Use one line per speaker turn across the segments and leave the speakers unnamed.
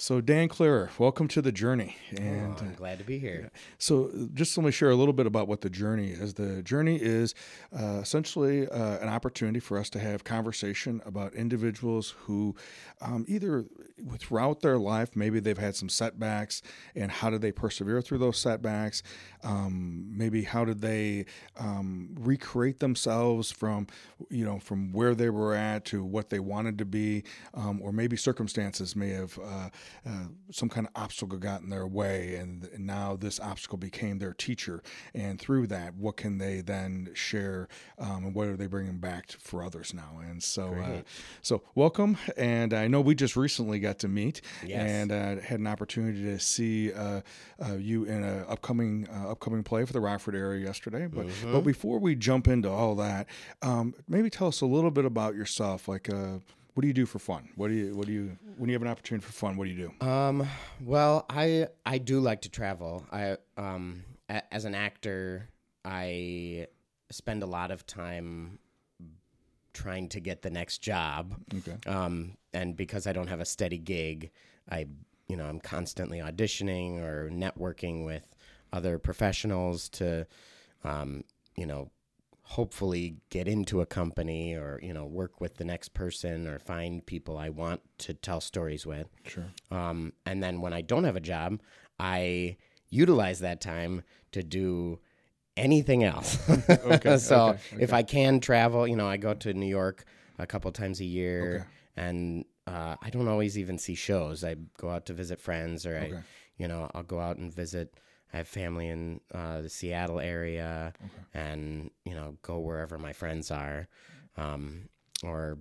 So, Dan Clearer, welcome to the journey. And
oh, I'm glad to be here.
So, just let me share a little bit about what the journey is. The journey is uh, essentially uh, an opportunity for us to have conversation about individuals who um, either throughout their life, maybe they've had some setbacks, and how did they persevere through those setbacks? Um, maybe how did they um, recreate themselves from, you know, from where they were at to what they wanted to be, um, or maybe circumstances may have. Uh, uh, some kind of obstacle got in their way, and, and, now this obstacle became their teacher. And through that, what can they then share, um, and what are they bringing back to, for others now? And so, uh, so welcome. And I know we just recently got to meet, yes. and uh, had an opportunity to see uh, uh, you in an upcoming upcoming play for the Rockford area yesterday. But mm-hmm. but before we jump into all that, um, maybe tell us a little bit about yourself, like what do you do for fun? What do you what do you when you have an opportunity for fun? What do you
do? Um, well, I I do like to travel. I um a, as an actor, I spend a lot of time trying to get the next job. Okay. Um, and because I don't have a steady gig, I you know I'm constantly auditioning or networking with other professionals to, um, you know, hopefully get into a company or you know work with the next person or find people I want to tell stories with.
Sure.
Um, and then when I don't have a job, I utilize that time to do anything else. okay, so okay, okay. if I can travel, you know, I go to New York a couple times a year, and uh, I don't always even see shows. I go out to visit friends, or I, you know, I'll go out and visit I have family in uh, the Seattle area, okay. and you know, go wherever my friends are, um, or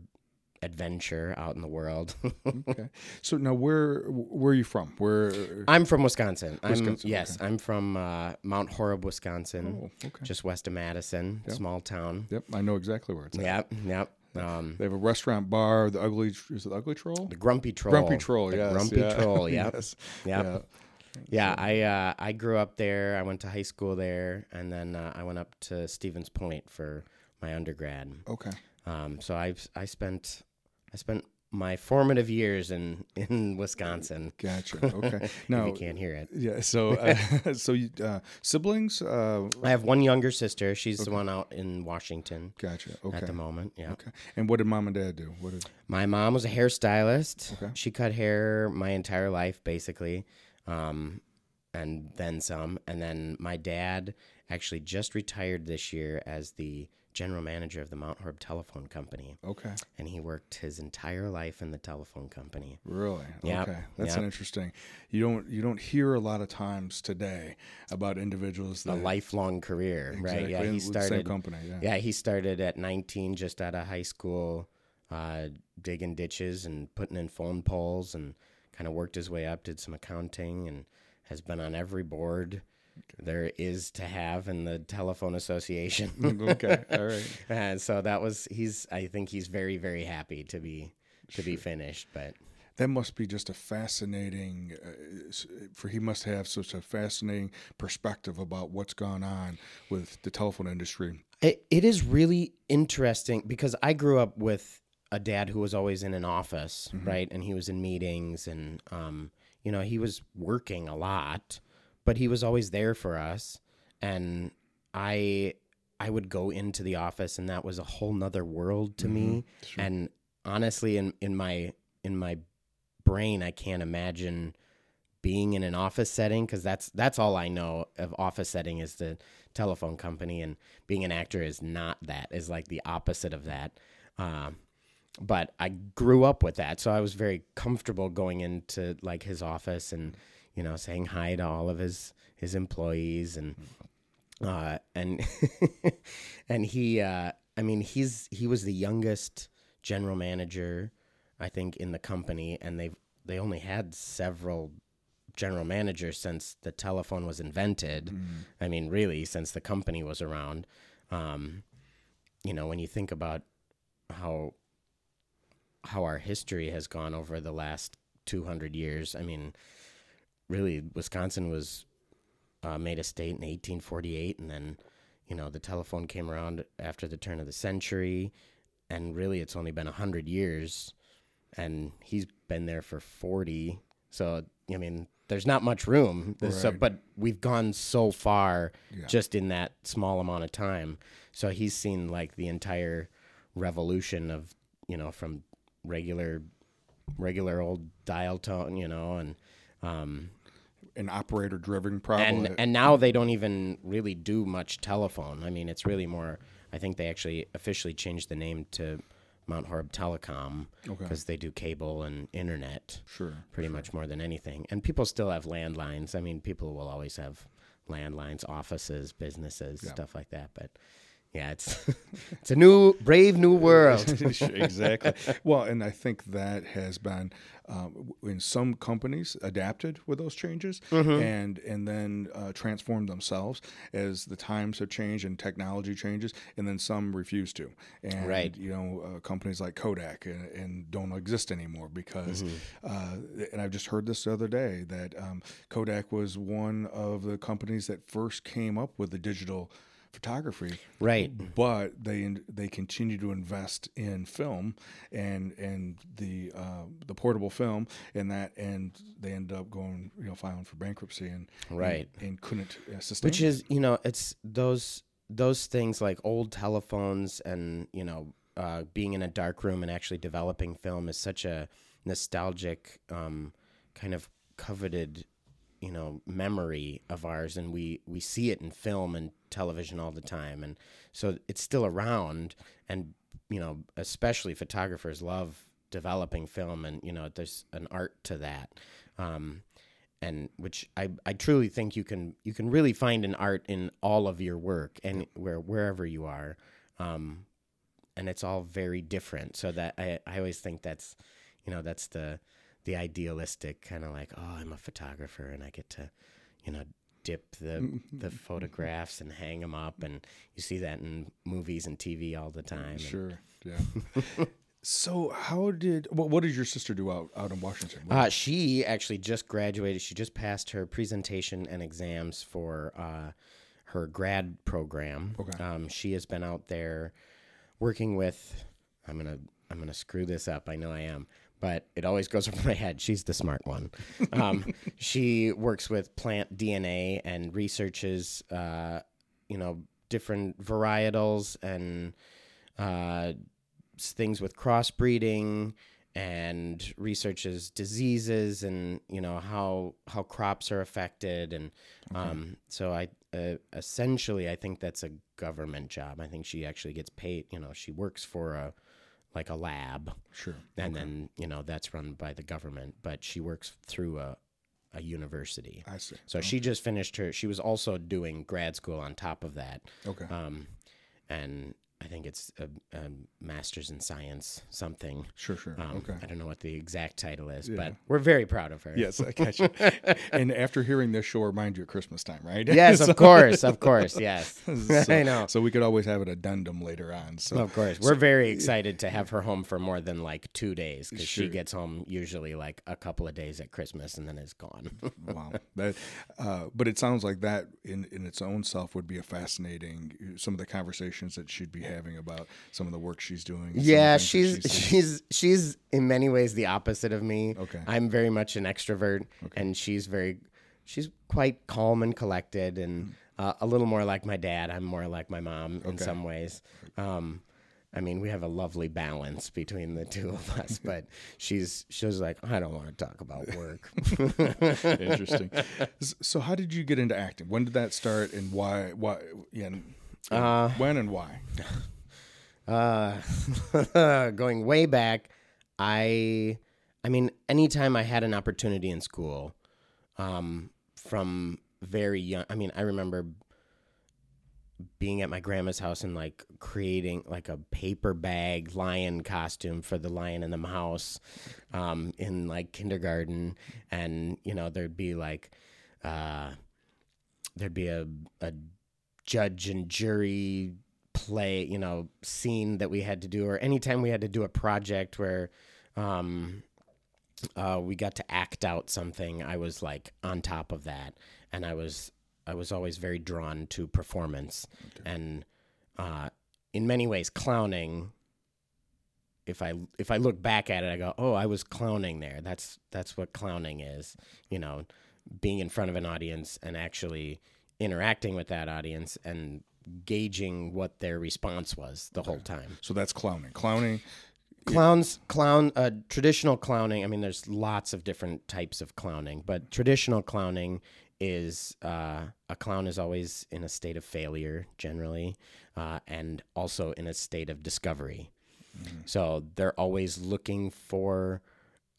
adventure out in the world.
okay. So now, where where are you from? Where
I'm from Wisconsin. Wisconsin I'm, yes, okay. I'm from uh, Mount Horeb, Wisconsin, oh, okay. just west of Madison, yep. small town.
Yep, I know exactly where it's
at. Yep, yep. Um,
they have a restaurant bar. The ugly is it the Ugly Troll?
The Grumpy Troll.
Grumpy Troll.
The
yes,
Grumpy
yeah.
Troll. Yep. yes. Yep. Yeah. Yeah, I uh, I grew up there. I went to high school there, and then uh, I went up to Stevens Point for my undergrad.
Okay.
Um, so I I spent I spent my formative years in in Wisconsin.
Gotcha. Okay.
Now you can't hear it.
Yeah. So uh, so you, uh, siblings? Uh,
I have one younger sister. She's okay. the one out in Washington.
Gotcha. Okay.
At the moment, yeah.
Okay. And what did mom and dad do? What did?
My mom was a hairstylist. Okay. She cut hair my entire life, basically um, and then some. And then my dad actually just retired this year as the general manager of the Mount Horeb Telephone Company.
Okay.
And he worked his entire life in the telephone company.
Really?
Yep.
Okay. That's
yep.
interesting. You don't you don't hear a lot of times today about individuals that
a lifelong career,
exactly.
right?
Yeah, he started same company. Yeah.
Yeah, he started at 19 just out of high school uh, digging ditches and putting in phone poles and kind of worked his way up, did some accounting, and has been on every board there is to have in the telephone association.
okay, all right.
And so that was he's. I think he's very very happy to be to sure. be finished, but.
That must be just a fascinating. Uh, for he must have such a fascinating perspective about what's gone on with the telephone industry.
It, it is really interesting because I grew up with a dad who was always in an office, mm-hmm. right? And he was in meetings and, um, you know, he was working a lot, but he was always there for us. And I, I would go into the office and that was a whole nother world to mm-hmm. me. Sure. And honestly, in, in my, in my brain, I can't imagine being in an office setting because that's that's all I know of office setting is the telephone company and being an actor is not that is like the opposite of that. Um, but I grew up with that, so I was very comfortable going into like his office and you know saying hi to all of his his employees and uh, and and he uh, I mean he's he was the youngest general manager I think in the company, and they've they only had several general managers since the telephone was invented. Mm. I mean, really, since the company was around. Um, you know, when you think about how how our history has gone over the last 200 years. I mean, really, Wisconsin was uh, made a state in 1848, and then, you know, the telephone came around after the turn of the century, and really, it's only been 100 years, and he's been there for 40 So I mean, there's not much room. There's so,
Right.
but we've gone so far
Yeah.
just in that small amount of time. So he's seen like the entire revolution of you know from regular regular old dial tone, you know, and um,
An operator driven problem.
and and now they don't even really do much telephone. I mean, it's really more. I think they actually officially changed the name to Mount Horeb Telecom
Okay.
because they do cable and internet
sure.
pretty much more than anything. And people still have landlines. I mean, people will always have landlines, offices, businesses, stuff like that. But yeah, it's it's a new brave new world.
exactly. Well, and I think that has been um, in some companies adapted with those changes,
Mm-hmm.
and and then uh, transformed themselves as the times have changed and technology changes, and then some refuse to. And
Right.
you know, uh, companies like Kodak and, and don't exist anymore because,
Mm-hmm.
uh, and I've just heard this the other day that um, Kodak was one of the companies that first came up with the digital photography
right.
but they they continue to invest in film and and the uh, the portable film and that and they end up going you know filing for bankruptcy and
Right.
and, and couldn't uh, sustain
Which is, you know, it's those those things like old telephones and you know uh, being in a dark room and actually developing film is such a nostalgic um, kind of coveted you know memory of ours and we we see it in film and television all the time and so it's still around and you know especially photographers love developing film and you know there's an art to that um, and which I, I truly think you can you can really find an art in all of your work and where wherever you are um, and it's all very different so that I, I always think that's you know that's the the idealistic kind of like oh I'm a photographer and I get to you know dip the the photographs and hang them up and you see that in movies and TV all the time and-
sure yeah so how did what, what did your sister do out out in Washington
Uh, she actually just graduated. She just passed her presentation and exams for uh, her grad program.
Okay.
Um, she has been out there working with. I'm gonna I'm gonna screw this up. I know I am, but it always goes over my head. She's the smart one. Um, she works with plant DNA and researches, uh, you know, different varietals and uh, things with crossbreeding and researches diseases and you know how how crops are affected and um, so I uh, essentially I think that's a government job. I think she actually gets paid. You know, she works for a like a lab,
sure.
And then you know that's run by the government, but she works through a a university.
I see.
So she just finished her. She was also doing grad school on top of that,
okay.
Um, and I think it's a, a master's in science something.
sure sure
Um,
okay
I don't know what the exact title is,
Yeah.
but we're very proud of her.
yes I got you and after hearing this show remind you of Christmas time right
Yes,
So-
of course, of course, yes.
so,
I know.
so we could always have an addendum later on so
Of course, we're very excited to have her home for more than like two days because she gets home usually like a couple of days at Christmas and then is gone.
wow that uh, but it sounds like that in in its own self would be a fascinating some of the conversations that she'd be having about some of the work she's doing and some of the
yeah, she's she's she's in many ways the opposite of me.
Okay.
I'm very much an extrovert, okay. and she's very she's quite calm and collected, and uh, a little more like my dad. I'm more like my mom in some ways. Um, I mean, we have a lovely balance between the two of us, but she's she's like, I don't want to talk about work.
interesting so how did you get into acting when did that start and why why yeah
Uh,
when and why?
Uh, going way back, I, I mean, anytime I had an opportunity in school, um, from very young, I mean, I remember being at my grandma's house and like creating like a paper bag lion costume for the lion in the mouse, um, in like kindergarten, and you know there'd be like, uh, there'd be a a judge and jury play, you know, scene that we had to do, or anytime we had to do a project where um, uh, we got to act out something, I was like on top of that, and I was I was always very drawn to performance, and uh, in many ways, clowning if I if I look back at it, I go, oh, I was clowning there. That's that's what clowning is. You know, being in front of an audience and actually interacting with that audience and gauging what their response was the whole time.
So that's clowning. Clowning.
Clowns, clown, uh, traditional clowning. I mean, there's lots of different types of clowning, but traditional clowning is uh, a clown is always in a state of failure generally, uh, and also in a state of discovery. So they're always looking for,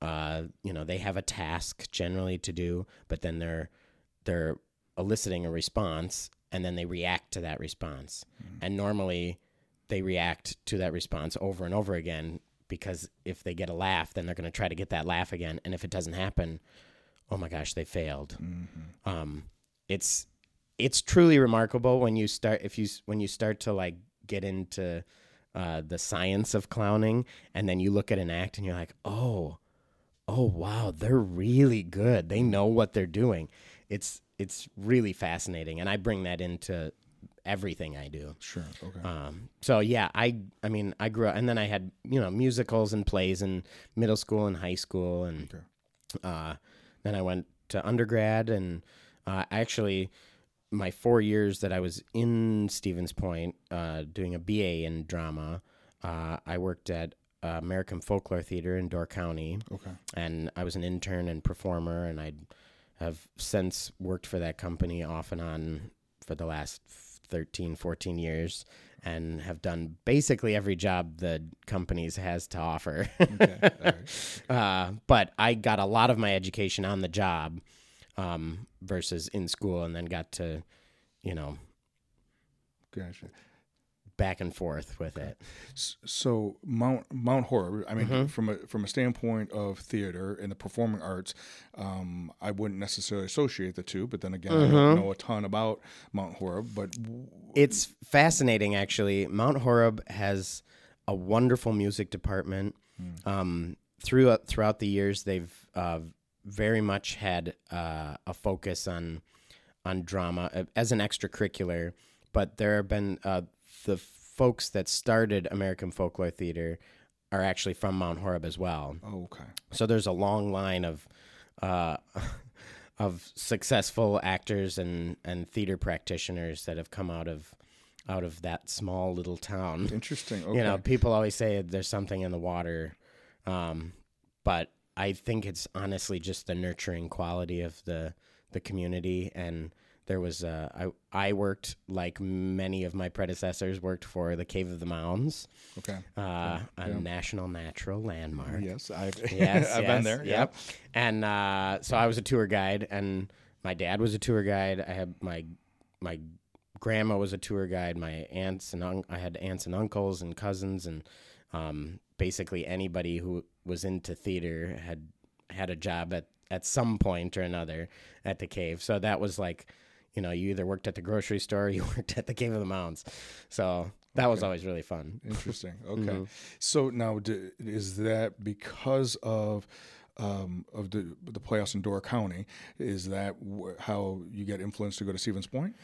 uh, you know, they have a task generally to do, but then they're they're eliciting a response, and then they react to that response, and normally they react to that response over and over again because if they get a laugh, then they're going to try to get that laugh again, and if it doesn't happen, oh my gosh, they failed. Um, it's it's truly remarkable when you start if you when you start to like get into uh, the science of clowning, and then you look at an act and you're like, oh, oh wow, they're really good. They know what they're doing. It's it's really fascinating, and I bring that into everything I do.
Sure. Okay.
Um, so yeah, I I mean I grew up, and then I had you know musicals and plays in middle school and high school, and
Okay.
uh, then I went to undergrad, and uh, actually my four years that I was in Stevens Point uh, doing a BA in drama, uh, I worked at uh, American Folklore Theater in Door County,
okay.
and I was an intern and performer, and I have since worked for that company off and on for the last 13, 14 years and have done basically every job the companies has to offer.
Okay. Right.
uh, but I got a lot of my education on the job um, versus in school and then got to, you know,
Gotcha.
Back and forth with it.
So Mount Mount Horeb. I mean,
Mm-hmm.
from a from a standpoint of theater and the performing arts, um, I wouldn't necessarily associate the two. But then again, I
Mm-hmm.
don't know a ton about Mount Horeb. But w-
It's fascinating, actually. Mount Horeb has a wonderful music department. Um, throughout throughout the years, they've uh, very much had uh, a focus on on drama uh, as an extracurricular. But there have been uh, the folks that started American Folklore Theater are actually from Mount Horeb as well.
oh, okay,
So there's a long line of uh, of successful actors and, and theater practitioners that have come out of out of that small little town.
interesting. Okay.
You know, people always say there's something in the water, um, but I think it's honestly just the nurturing quality of the the community. And there was uh, I I worked like many of my predecessors worked for the Cave of the Mounds,
okay.
uh, a national natural landmark
Yes, I've
yes,
I've
yes,
been there.
Yep. And uh, so I was a tour guide, and my dad was a tour guide. I had my my grandma was a tour guide. My aunts and un- I had aunts and uncles and cousins, and um, basically anybody who was into theater had had a job at at some point or another at the cave. So that was like. You know, you either worked at the grocery store, or you worked at the Cave of the Mounds. So that was always really fun.
Interesting. Okay.
Mm-hmm.
So now, is that because of um, of the the playoffs in Door County? Is that wh- how you get influenced to go to Stevens Point?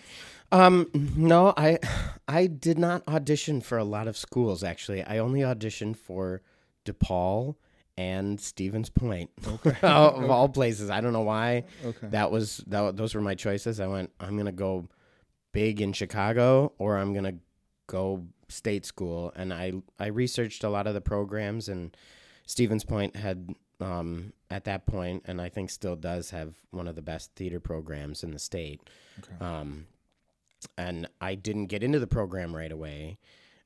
Um, no, I I did not audition for a lot of schools actually. I only auditioned for DePaul and Stevens Point. Okay. of all places. I don't know why.
Okay.
That was that those were my choices. I went I'm going to go big in Chicago or I'm going to go state school and I I researched a lot of the programs and Stevens Point had um, at that point, and I think still does have one of the best theater programs in the state.
Okay.
Um, and I didn't get into the program right away,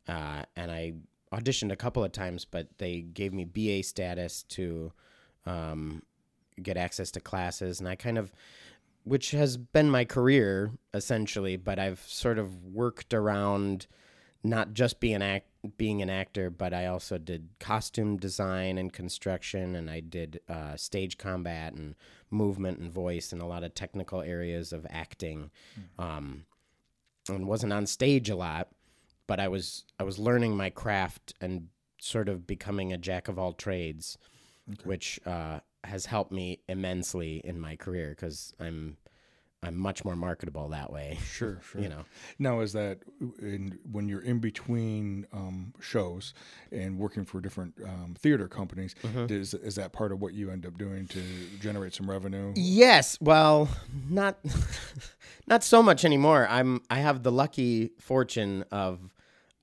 uh, and I auditioned a couple of times, but they gave me BA status to um, get access to classes, and I kind of, which has been my career essentially, but I've sort of worked around not just being act being an actor, but I also did costume design and construction, and I did uh, stage combat and movement and voice and a lot of technical areas of acting. Um, and wasn't on stage a lot, but I was I was learning my craft and sort of becoming a jack of all trades, which uh, has helped me immensely in my career because I'm I'm much more marketable that way.
Sure, sure.
You know.
Now, is that in, when you're in between um, shows and working for different um, theater companies?
Mm-hmm.
Is is that part of what you end up doing to generate some revenue?
Yes, well, not not so much anymore. I'm I have the lucky fortune of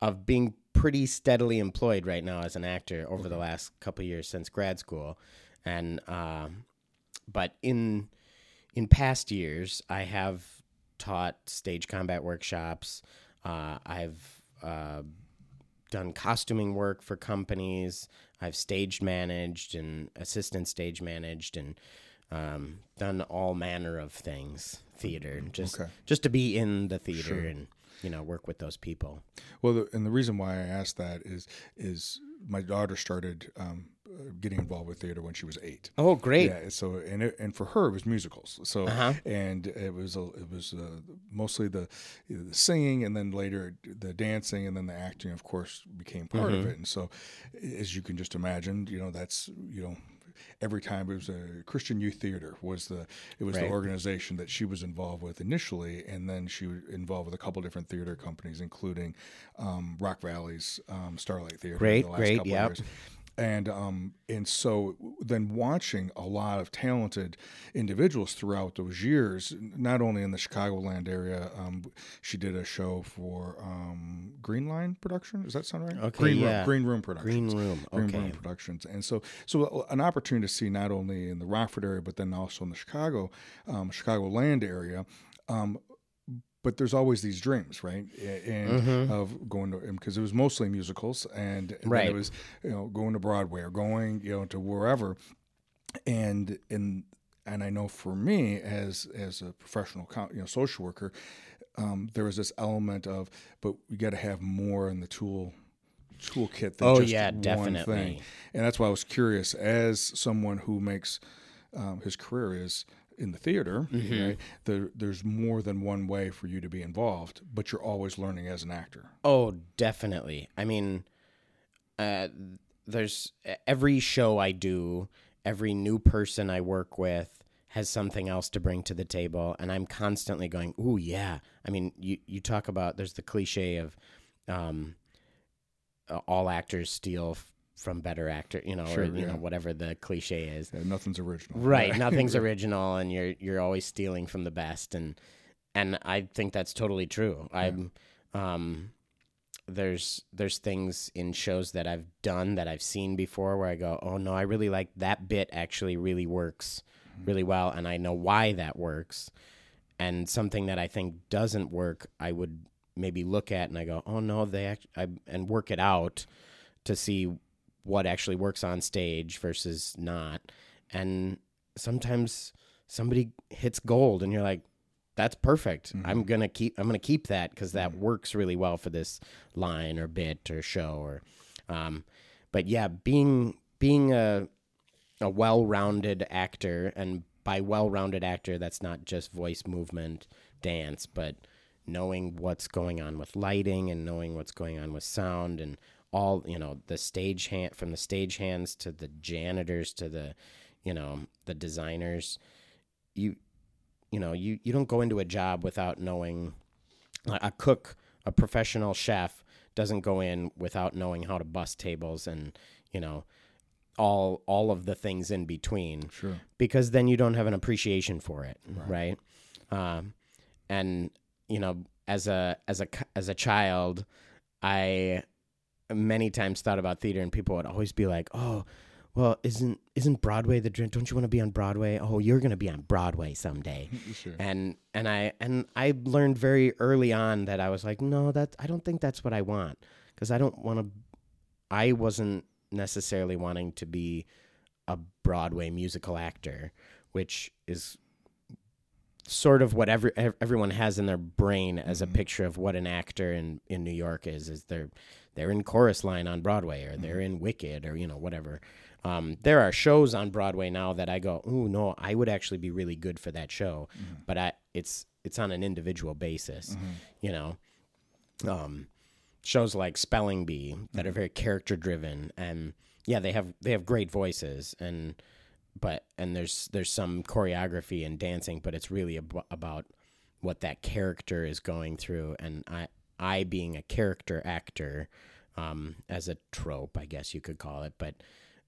of being pretty steadily employed right now as an actor over the last couple of years since grad school, and um, but in in past years I have taught stage combat workshops. Uh, I've uh, done costuming work for companies. I've stage managed and assistant stage managed and um, done all manner of things theater just
Okay.
just to be in the theater and you know work with those people.
Well, the, and the reason why I asked that is is my daughter started um, getting involved with theater when she was eight.
Oh, great!
Yeah, so and it, and for her it was musicals. So
Uh-huh.
and it was a, it was uh, mostly the, the singing and then later the dancing and then the acting of course became part
Mm-hmm.
of it. And so as you can just imagine, you know that's you know every time it was a Christian Youth Theater was the it was the organization that she was involved with initially, and then she was involved with a couple different theater companies, including um, Rock Valley's um, Starlight Theater.
Great,
the last
great,
couple of
yep.
years and um and so then watching a lot of talented individuals throughout those years not only in the chicagoland area um she did a show for um green line production does that sound right
Okay,
green
yeah.
room green room productions
Green Room.
Green Room Productions, and so so an opportunity to see not only in the Rockford area, but then also in the Chicago, um, Chicagoland area. Um, but there's always these dreams, right? And of going to because it was mostly musicals, and
Mm-hmm. Right.
it was you know going to Broadway or going you know to wherever, and and and I know for me as as a professional you know social worker, um, there was this element of but we got to have more in the tool toolkit than
Oh,
just
yeah,
one
definitely.
thing. And that's why I was curious as someone who makes um, his career is in the theater,
Mm-hmm.
right? There, there's more than one way for you to be involved, but you're always learning as an actor.
Oh, definitely. I mean, uh, there's every show I do, every new person I work with has something else to bring to the table, and I'm constantly going, "Ooh, yeah." I mean, you you talk about there's the cliche of, um, all actors steal from better actor, you know,
Sure,
or you
yeah.
know whatever the cliche is.
Yeah, nothing's original.
Right,
Yeah.
nothing's original, and you're you're always stealing from the best, and and I think that's totally true. I'm um, there's there's things in shows that I've done that I've seen before where I go, oh no, I really like that bit. Actually, really works really well, and I know why that works. And something that I think doesn't work, I would maybe look at and I go, oh no, they act- I, and work it out to see what actually works on stage versus not. And sometimes somebody hits gold and you're like, that's perfect. I'm going to keep I'm to keep that cuz that works really well for this line or bit or show or um but yeah, being being a a well-rounded actor and by well-rounded actor that's not just voice movement, dance, but knowing what's going on with lighting and knowing what's going on with sound and all you know the stage hand from the stage hands to the janitors to the you know the designers you you know you you don't go into a job without knowing a a cook a professional chef doesn't go in without knowing how to bust tables and you know all all of the things in between
Sure.
because then you don't have an appreciation for it, right? Um, and you know, as a as a c- as a child, I many times thought about theater, and people would always be like, "Oh, well, isn't isn't Broadway the dream? Don't you want to be on Broadway? Oh, you're going to be on Broadway someday."
Sure.
And and I and I learned very early on that I was like, "No, that I don't think that's what I want because I don't want to." I wasn't necessarily wanting to be a Broadway musical actor, which is sort of what every, everyone has in their brain as a mm-hmm. picture of what an actor in, in New York is. Is they're they're in chorus line on Broadway or they're in Wicked or you know whatever. Um, there are shows on Broadway now that I go, oh no, I would actually be really good for that show, but I it's it's on an individual basis, you know. Um, shows like Spelling Bee that are very character driven and yeah, they have they have great voices and but and there's there's some choreography and dancing, but it's really ab- about what that character is going through, and I I being a character actor, um, as a trope, I guess you could call it, but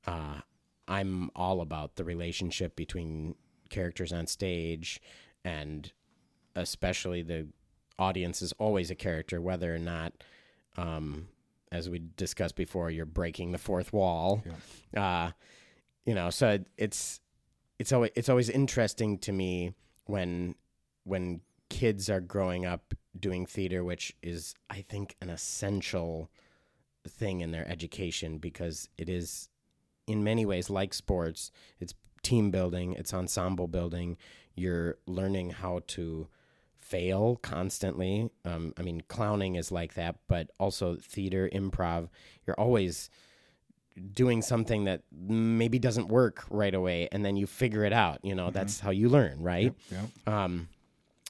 uh, I'm all about the relationship between characters on stage, and especially the audience is always a character, whether or not, um, as we discussed before, you're breaking the fourth wall. Uh, you know, so it's it's always it's always interesting to me when when kids are growing up doing theater, which is I think an essential thing in their education because it is in many ways like sports. It's team building, it's ensemble building. You're learning how to fail constantly. Um, I mean, clowning is like that, but also theater, improv. You're always doing something that maybe doesn't work right away, and then you figure it out. You know, that's how you learn, right?
Yeah.
um,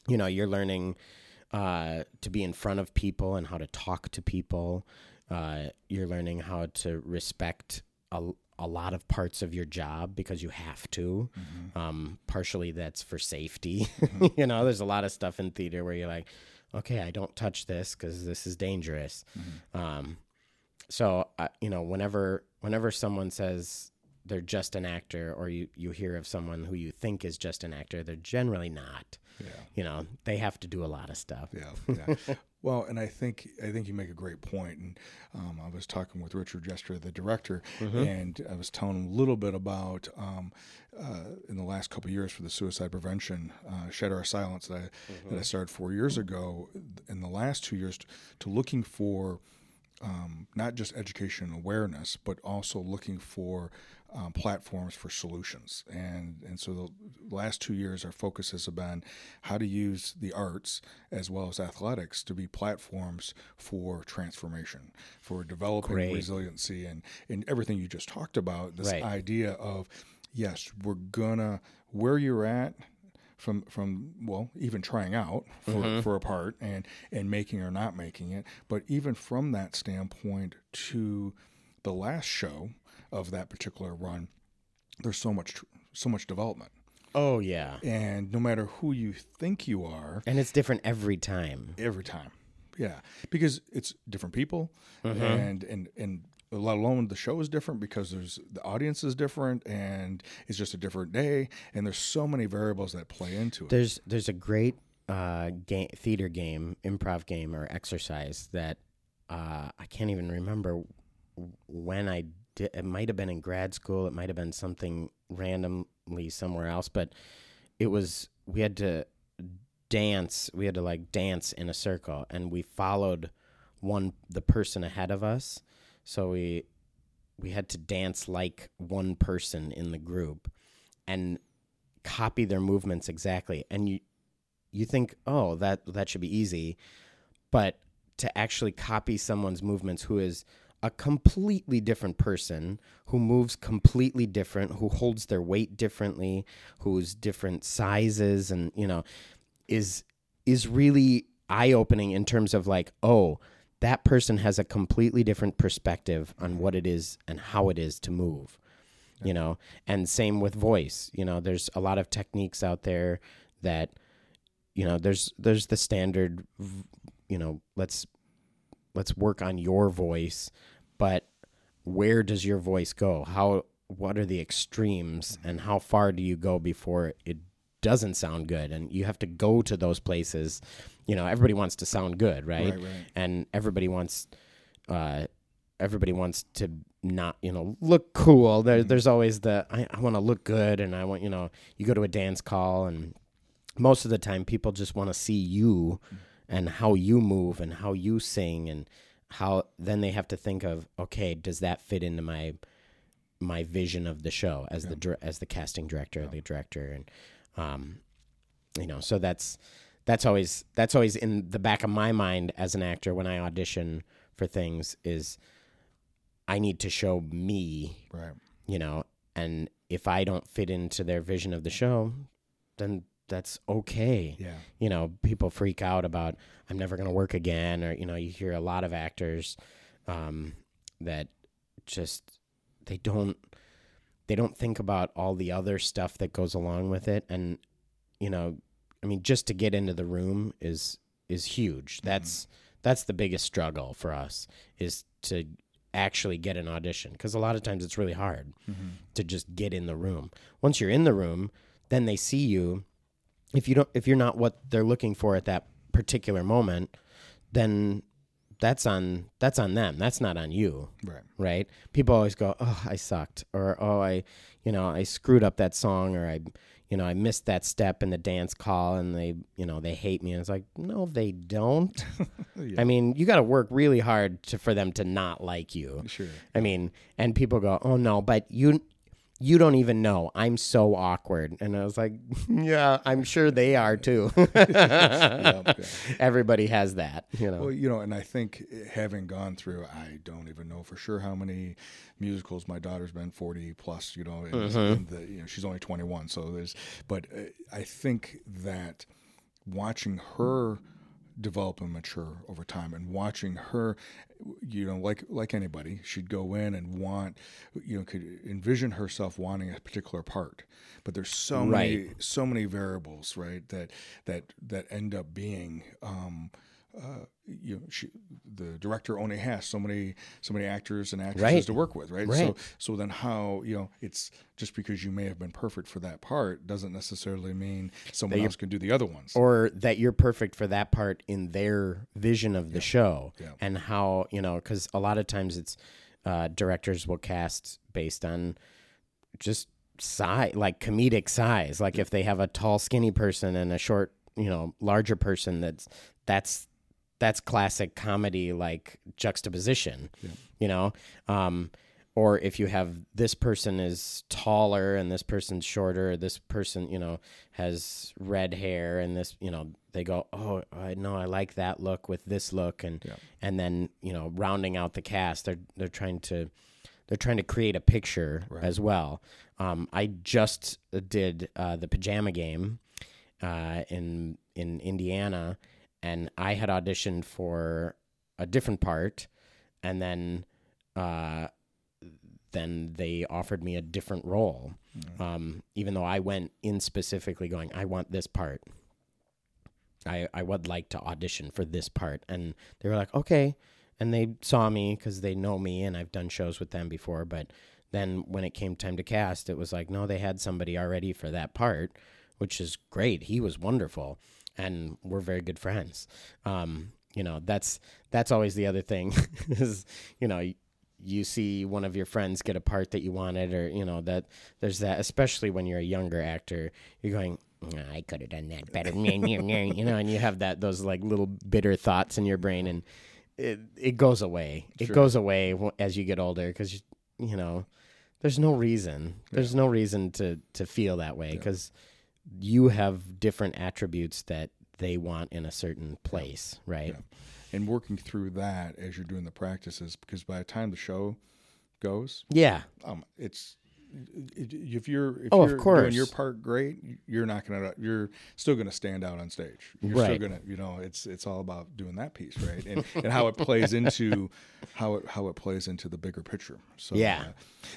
you know, you're learning uh, to be in front of people and how to talk to people. Uh, you're learning how to respect a, a lot of parts of your job because you have to. Um, partially that's for safety. you know, there's a lot of stuff in theater where you're like, okay, I don't touch this because this is dangerous. Um, so uh, you know, whenever whenever someone says they're just an actor, or you you hear of someone who you think is just an actor, they're generally not.
Yeah.
You know, they have to do a lot of stuff.
Yeah, yeah. well, and I think I think you make a great point. And um, I was talking with Richard Jester, the director, and I was telling him a little bit about um, uh, in the last couple of years for the suicide prevention uh, Shatter Our Silence that I, that I started four years ago. In the last two years, to looking for um, not just education and awareness, but also looking for um, platforms for solutions. And and so the last two years, our focus has been how to use the arts as well as athletics to be platforms for transformation, for developing
Great.
resiliency, and and everything you just talked about. This
Right.
idea of yes, we're gonna where you're at from from well even trying out for,
Mm-hmm.
for a part and and making or not making it but even from that standpoint to the last show of that particular run there's so much so much development.
Oh yeah,
and no matter who you think you are
and it's different every time.
every time. Yeah. Because it's different people
Mm-hmm.
and and and let alone the show is different because there's the audience is different and it's just a different day. And there's so many variables that play into it.
There's there's a great uh, game, theater game, improv game, or exercise that uh, I can't even remember when I did. It might have been in grad school. It might have been something randomly somewhere else. But it was we had to dance. We had to like dance in a circle, and we followed one the person ahead of us. So we we had to dance like one person in the group, and copy their movements exactly and you you think oh that that should be easy but to actually copy someone's movements who is a completely different person who moves completely different who holds their weight differently who's different sizes and you know is is really eye opening in terms of like oh that person has a completely different perspective on what it is and how it is to move you know? And same with voice you know? There's a lot of techniques out there that you know there's there's the standard you know let's let's work on your voice but where does your voice go? How what are the extremes mm-hmm. and how far do you go before it doesn't sound good? And you have to go to those places. You know everybody wants to sound good right,
Right, right.
and everybody wants uh everybody wants to not you know look cool. There, mm-hmm. there's always the i, I want to look good and i want you know you go to a dance call and most of the time people just want to see you mm-hmm. And how you move and how you sing and how then they have to think of okay does that fit into my my vision of the show as the as the casting director or the director and um you know so that's that's always that's always in the back of my mind as an actor when i audition for things is i need to show me
right.
you know and if i don't fit into their vision of the show then that's okay.
Yeah.
You know people freak out about i'm never going to work again or you know you hear a lot of actors um, that just they don't they don't think about all the other stuff that goes along with it. And you know i mean just to get into the room is is huge. That's that's the biggest struggle for us is to actually get an audition because a lot of times it's really hard to just get in the room. Once you're in the room then they see you if you don't if you're not what they're looking for at that particular moment then that's on that's on them that's not on you
Right.
right people always go oh i sucked or oh i you know i screwed up that song or i you know i missed that step in the dance call and they you know they hate me and it's like no they don't
Yeah.
i mean you got to work really hard to for them to not like you
Sure.
I mean, and people go, "Oh no, but you you don't even know. I'm so awkward." And I was like, "Yeah, I'm sure they are too."
yeah.
Everybody has that, you know.
Well, you know, and I think having gone through, I don't even know for sure how many musicals my daughter's been forty plus. You know, and,
Mm-hmm.
and the, you know she's only twenty one, so there's. But uh, I think that watching her develop and mature over time, and watching her, you know, like like anybody, she'd go in and want, you know, could envision herself wanting a particular part. But there's so many so many variables, right? That that that end up being. Um, uh, you know, she, the director only has so many so many actors and actresses
Right.
to work with, right?
Right.
So so then how you know it's just because you may have been perfect for that part doesn't necessarily mean someone else can do the other ones.
or that you're perfect for that part in their vision of the show
Yeah.
and how you know because a lot of times it's uh, directors will cast based on just size like comedic size like if they have a tall skinny person and a short you know larger person that's that's that's classic comedy like juxtaposition you know? Um or if you have this person is taller and this person's shorter this person you know has red hair and this you know they go oh i know i like that look with this look and and then you know rounding out the cast they're they're trying to they're trying to create a picture as well. Um, i just did uh, the pajama game uh, in in indiana and i had auditioned for a different part and then uh, then they offered me a different role. Um, even though I went in specifically going, I want this part. I, I would like to audition for this part. And they were like, okay. And they saw me because they know me and I've done shows with them before. But then when it came time to cast, it was like, no, they had somebody already for that part, which is great. He was wonderful. And we're very good friends. Um, you know, that's that's always the other thing is, you know, you see one of your friends get a part that you wanted or you know that there's that especially when you're a younger actor you're going "Nah, i could have done that better. You know and you have that those like little bitter thoughts in your brain and it, it goes away. It goes away as you get older because you know there's no reason. There's no reason to to feel that way because you have different attributes that they want in a certain place right?
And working through that as you're doing the practices, because by the time the show goes,
yeah.
um, it's it, if you're if
Oh, of
you're
course.
doing your part great, you're not gonna you're still gonna stand out on stage. You're still
Right.
gonna you know it's it's all about doing that piece right and, and how it plays into how it how it plays into the bigger picture. So
Yeah.
uh,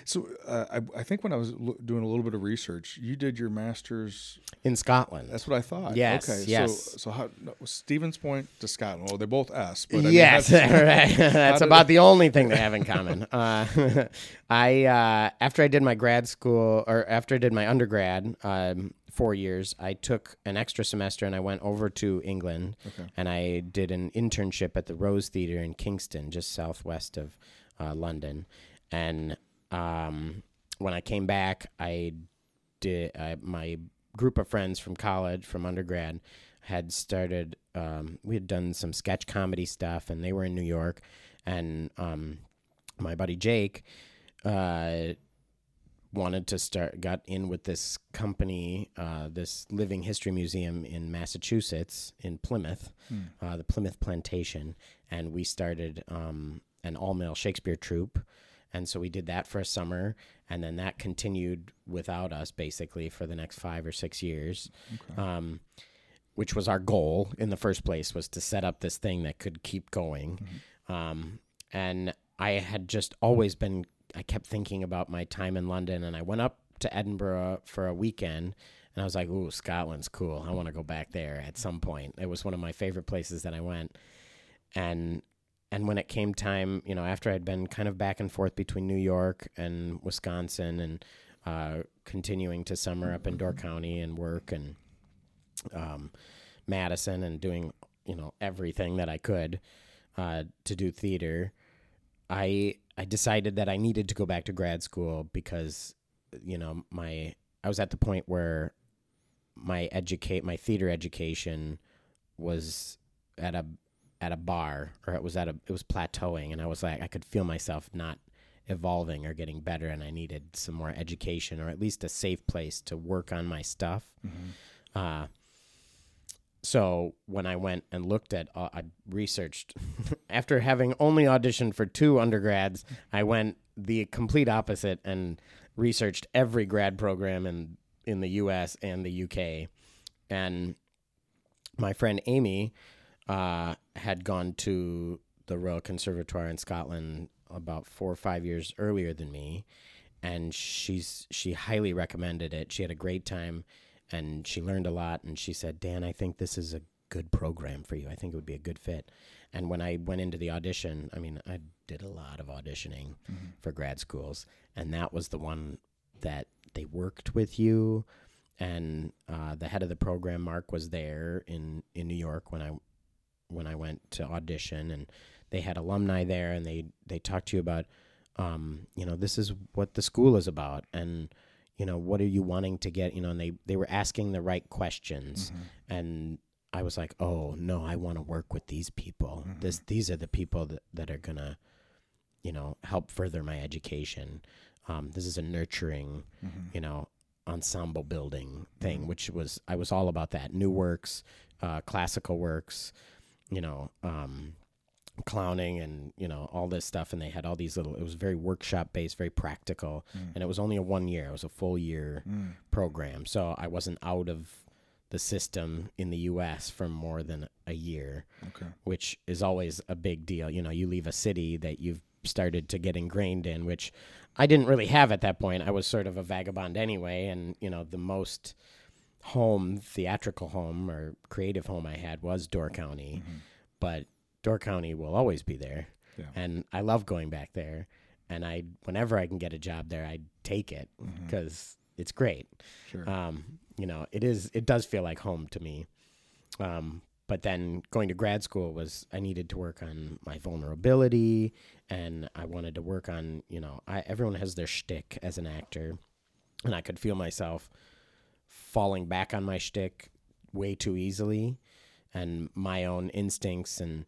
so uh, I I think when I was lo- doing a little bit of research, you did your masters.
in scotland
That's what I thought.
Yes,
Okay.
yes.
So so how no, Stevens Point to Scotland? Well, they're both S. But I mean,
yes,
that's-
right. That's about the only thing they have in common. Uh, I uh, after I did my grad school or after I did my undergrad, um, four years, I took an extra semester and I went over to England and I did an internship at the Rose Theatre in Kingston, just southwest of uh, London. And um, when I came back, I did I, my group of friends from college, from undergrad, had started. Um, we had done some sketch comedy stuff, and they were in New York. And um, my buddy Jake uh, wanted to start, got in with this company, uh, this Living History Museum in Massachusetts, in Plymouth, uh, the Plimoth Plantation, and we started um, an all male Shakespeare troupe. And so we did that for a summer, and then that continued without us basically for the next five or six years. Um, which was our goal in the first place was to set up this thing that could keep going um, and i had just always been I kept thinking about my time in London, and I went up to Edinburgh for a weekend, and I was like, "Ooh, Scotland's cool. I want to go back there at some point." It was one of my favorite places that I went, and and when it came time, you know, after I'd been kind of back and forth between New York and Wisconsin, and uh, continuing to summer up in Door County and work and um, Madison and doing you know everything that I could uh, to do theater, I I decided that I needed to go back to grad school because you know my I was at the point where my educate my theater education was at a at a bar or it was at a it was plateauing and I was like I could feel myself not evolving or getting better and I needed some more education or at least a safe place to work on my stuff. Mm-hmm. Uh, so when I went and looked at, uh, I researched after having only auditioned for two undergrads, I went the complete opposite and researched every grad program in in the U.S. and the U.K. And my friend Amy uh, had gone to the Royal Conservatoire in Scotland about four or five years earlier than me, and she's she highly recommended it. She had a great time and she learned a lot and she said dan i think this is a good program for you i think it would be a good fit and when i went into the audition i mean i did a lot of auditioning mm-hmm. for grad schools and that was the one that they worked with you and uh, the head of the program mark was there in in new york when i when i went to audition and they had alumni there and they they talked to you about um, you know this is what the school is about and you know what are you wanting to get you know and they they were asking the right questions mm-hmm. and i was like oh no i want to work with these people mm-hmm. this these are the people that, that are gonna you know help further my education um, this is a nurturing mm-hmm. you know ensemble building thing mm-hmm. which was i was all about that new works uh, classical works you know um, clowning and you know all this stuff and they had all these little it was very workshop based very practical mm. and it was only a one year it was a full year mm. program so i wasn't out of the system in the us for more than a year okay. which is always a big deal you know you leave a city that you've started to get ingrained in which i didn't really have at that point i was sort of a vagabond anyway and you know the most home theatrical home or creative home i had was door county mm-hmm. but Door County will always be there, yeah. and I love going back there. And I, whenever I can get a job there, I take it because mm-hmm. it's great. Sure. Um, you know, it is. It does feel like home to me. Um, but then going to grad school was I needed to work on my vulnerability, and I wanted to work on you know I everyone has their shtick as an actor, and I could feel myself falling back on my shtick way too easily, and my own instincts and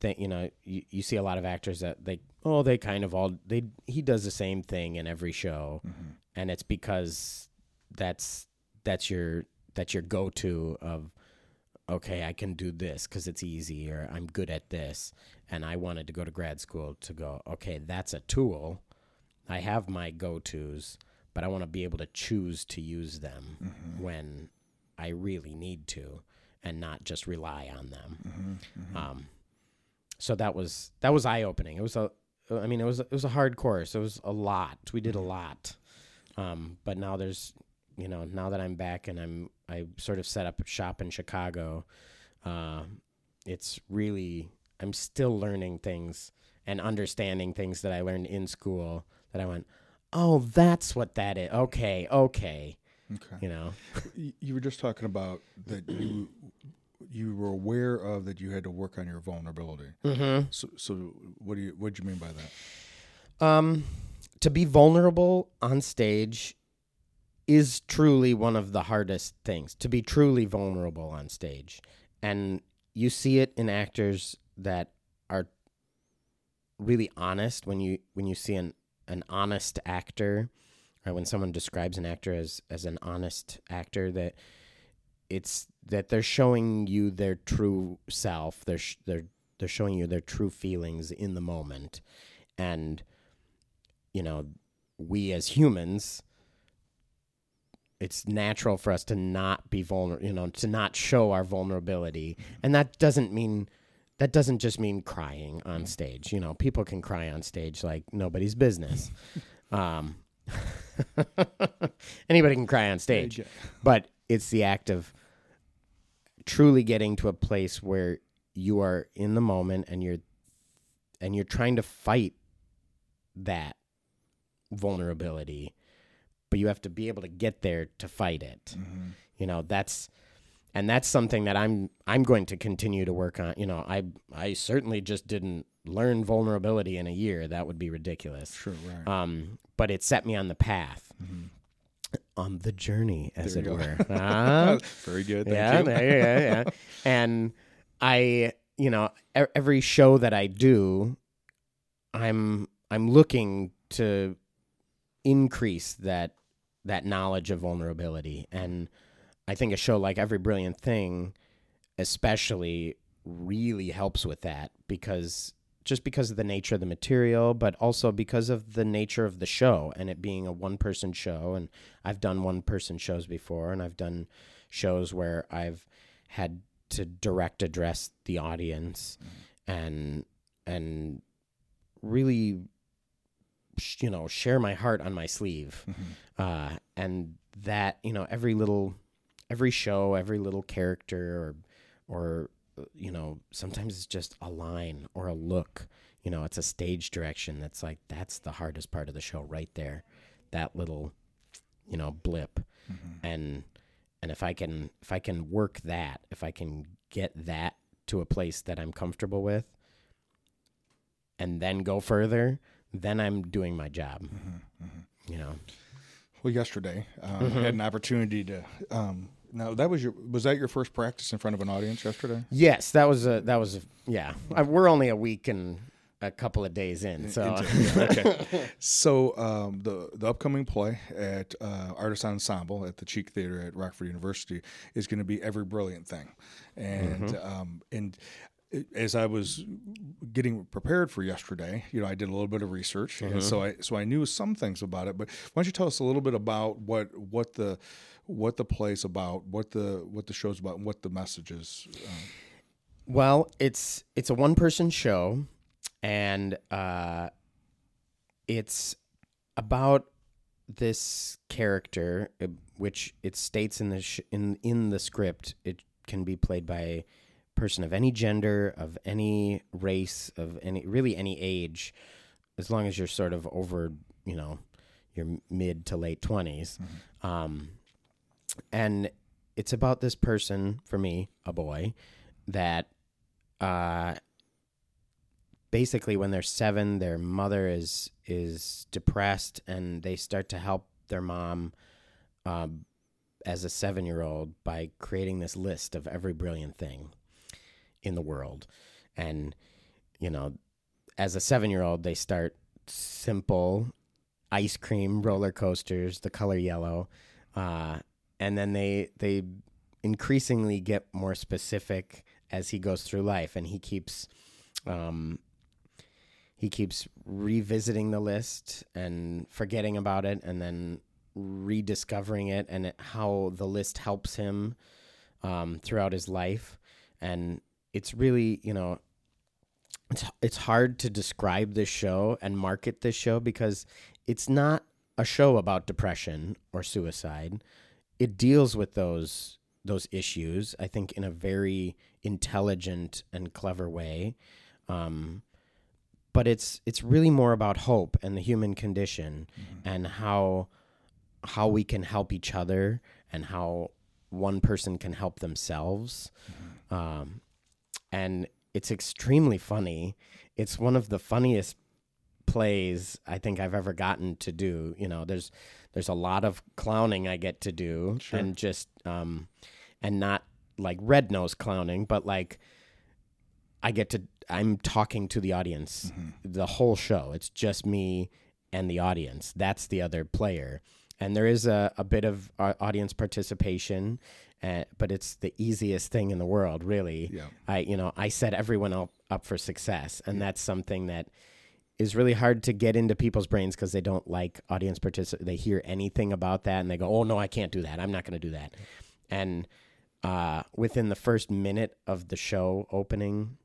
think you know you, you see a lot of actors that they oh they kind of all they he does the same thing in every show mm-hmm. and it's because that's that's your that's your go-to of okay i can do this because it's easy or i'm good at this and i wanted to go to grad school to go okay that's a tool i have my go-to's but i want to be able to choose to use them mm-hmm. when i really need to and not just rely on them mm-hmm. mm-hmm. um, so that was that was eye opening. It was a, I mean, it was it was a hard course. It was a lot. We did a lot, um, but now there's, you know, now that I'm back and I'm I sort of set up a shop in Chicago, uh, it's really I'm still learning things and understanding things that I learned in school that I went, oh, that's what that is. Okay, okay. Okay. You know,
you were just talking about that you you were aware of that you had to work on your vulnerability. Mm-hmm. So, so what do you what do you mean by that?
Um, to be vulnerable on stage is truly one of the hardest things. To be truly vulnerable on stage, and you see it in actors that are really honest. When you when you see an an honest actor, or when someone describes an actor as as an honest actor, that it's that they're showing you their true self. They're sh- they're they're showing you their true feelings in the moment, and you know, we as humans, it's natural for us to not be vulnerable. You know, to not show our vulnerability, and that doesn't mean that doesn't just mean crying on stage. You know, people can cry on stage like nobody's business. um, anybody can cry on stage, but it's the act of truly getting to a place where you are in the moment and you're and you're trying to fight that vulnerability but you have to be able to get there to fight it
Mm-hmm.
you know that's and that's something that i'm i'm going to continue to work on you know i i certainly just didn't learn vulnerability in a year that would be ridiculous
Sure, right.
um but it set me on the path
Mhm.
On the journey as
There
it were Ah,
Very good. Thank
yeah,
you.
you go, yeah. And I, you know, every show that I do, I'm I'm looking to increase that that knowledge of vulnerability, and I think a show like Every Brilliant Thing, especially, really helps with that because just because of the nature of the material, but also because of the nature of the show and it being a one person show. And I've done one person shows before, and I've done shows where I've had to direct address the audience and and really you know share my heart on my sleeve
Mhm.
uh and that you know every little every show every little character or or you know sometimes it's just a line or a look you know it's a stage direction that's like that's the hardest part of the show right there that little you know blip
Mhm.
and and if i can if i can work that if i can get that to a place that i'm comfortable with and then go further then i'm doing my job
Mhm. Mhm.
you know
Well, yesterday um. I had an opportunity to. Um, now that was your was that your first practice in front of an audience yesterday?
yes that was a that was a yeah I, we're only a week and a couple of days in so
Into- yeah, okay. So um, the the upcoming play at uh, Artist Ensemble at the Cheek Theater at Rockford University is going to be Every Brilliant Thing, and um, and as I was getting prepared for yesterday, you know, I did a little bit of research, and so I so I knew some things about it. But why don't you tell us a little bit about what what the what the play's about, what the what the show's about, and what the message is? Um,
Well, it's it's a one person show, and uh, it's about this character, uh, which it states in the sh- in in the script. It can be played by a person of any gender, of any race, of any really any age, as long as you're sort of over, you know, your mid to late 20s Um, and it's about this person for me, a boy, that uh, basically when they're seven, their mother is is depressed, and they start to help their mom um, as a seven year old by creating this list of every brilliant thing in the world, and you know, as a seven year old, they start simple ice cream roller coasters, the color yellow, uh, and then they they increasingly get more specific as he goes through life, and he keeps um, he keeps revisiting the list and forgetting about it, and then rediscovering it, and it, how the list helps him um, throughout his life, and it's really you know it's it's hard to describe this show and market this show because it's not a show about depression or suicide. It deals with those those issues, I think, in a very intelligent and clever way. Um, but it's it's really more about hope and the human condition and how how we can help each other and how one person can help themselves. Um, and it's extremely funny. It's one of the funniest plays I think I've ever gotten to do. You know, there's there's a lot of clowning I get to do,
Sure.
and just um, and not like red nose clowning, but like I get to I'm talking to the audience the whole show. It's just me and the audience. That's the other player. And there is a, a bit of uh, audience participation, uh, but it's the easiest thing in the world, really.
Yeah.
I you know I set everyone up up for success, and that's something that is really hard to get into people's brains because they don't like audience participation. They hear anything about that and they go, "Oh no, I can't do that. I'm not going to do that." And uh, within the first minute of the show opening,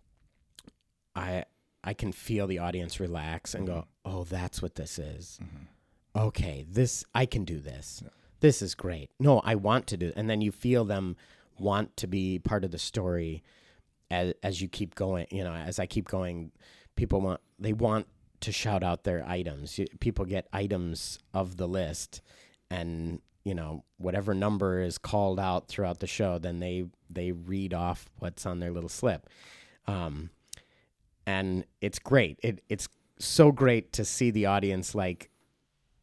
I I can feel the audience relax and go, "Oh, that's what this is."
Mm-hmm.
Okay, this I can do this. This is great. No, I want to do. And then you feel them want to be part of the story as as you keep going, you know, as I keep going, people want they want to shout out their items. People get items of the list and you know whatever number is called out throughout the show then they they read off what's on their little slip. Um and it's great. It it's so great to see the audience like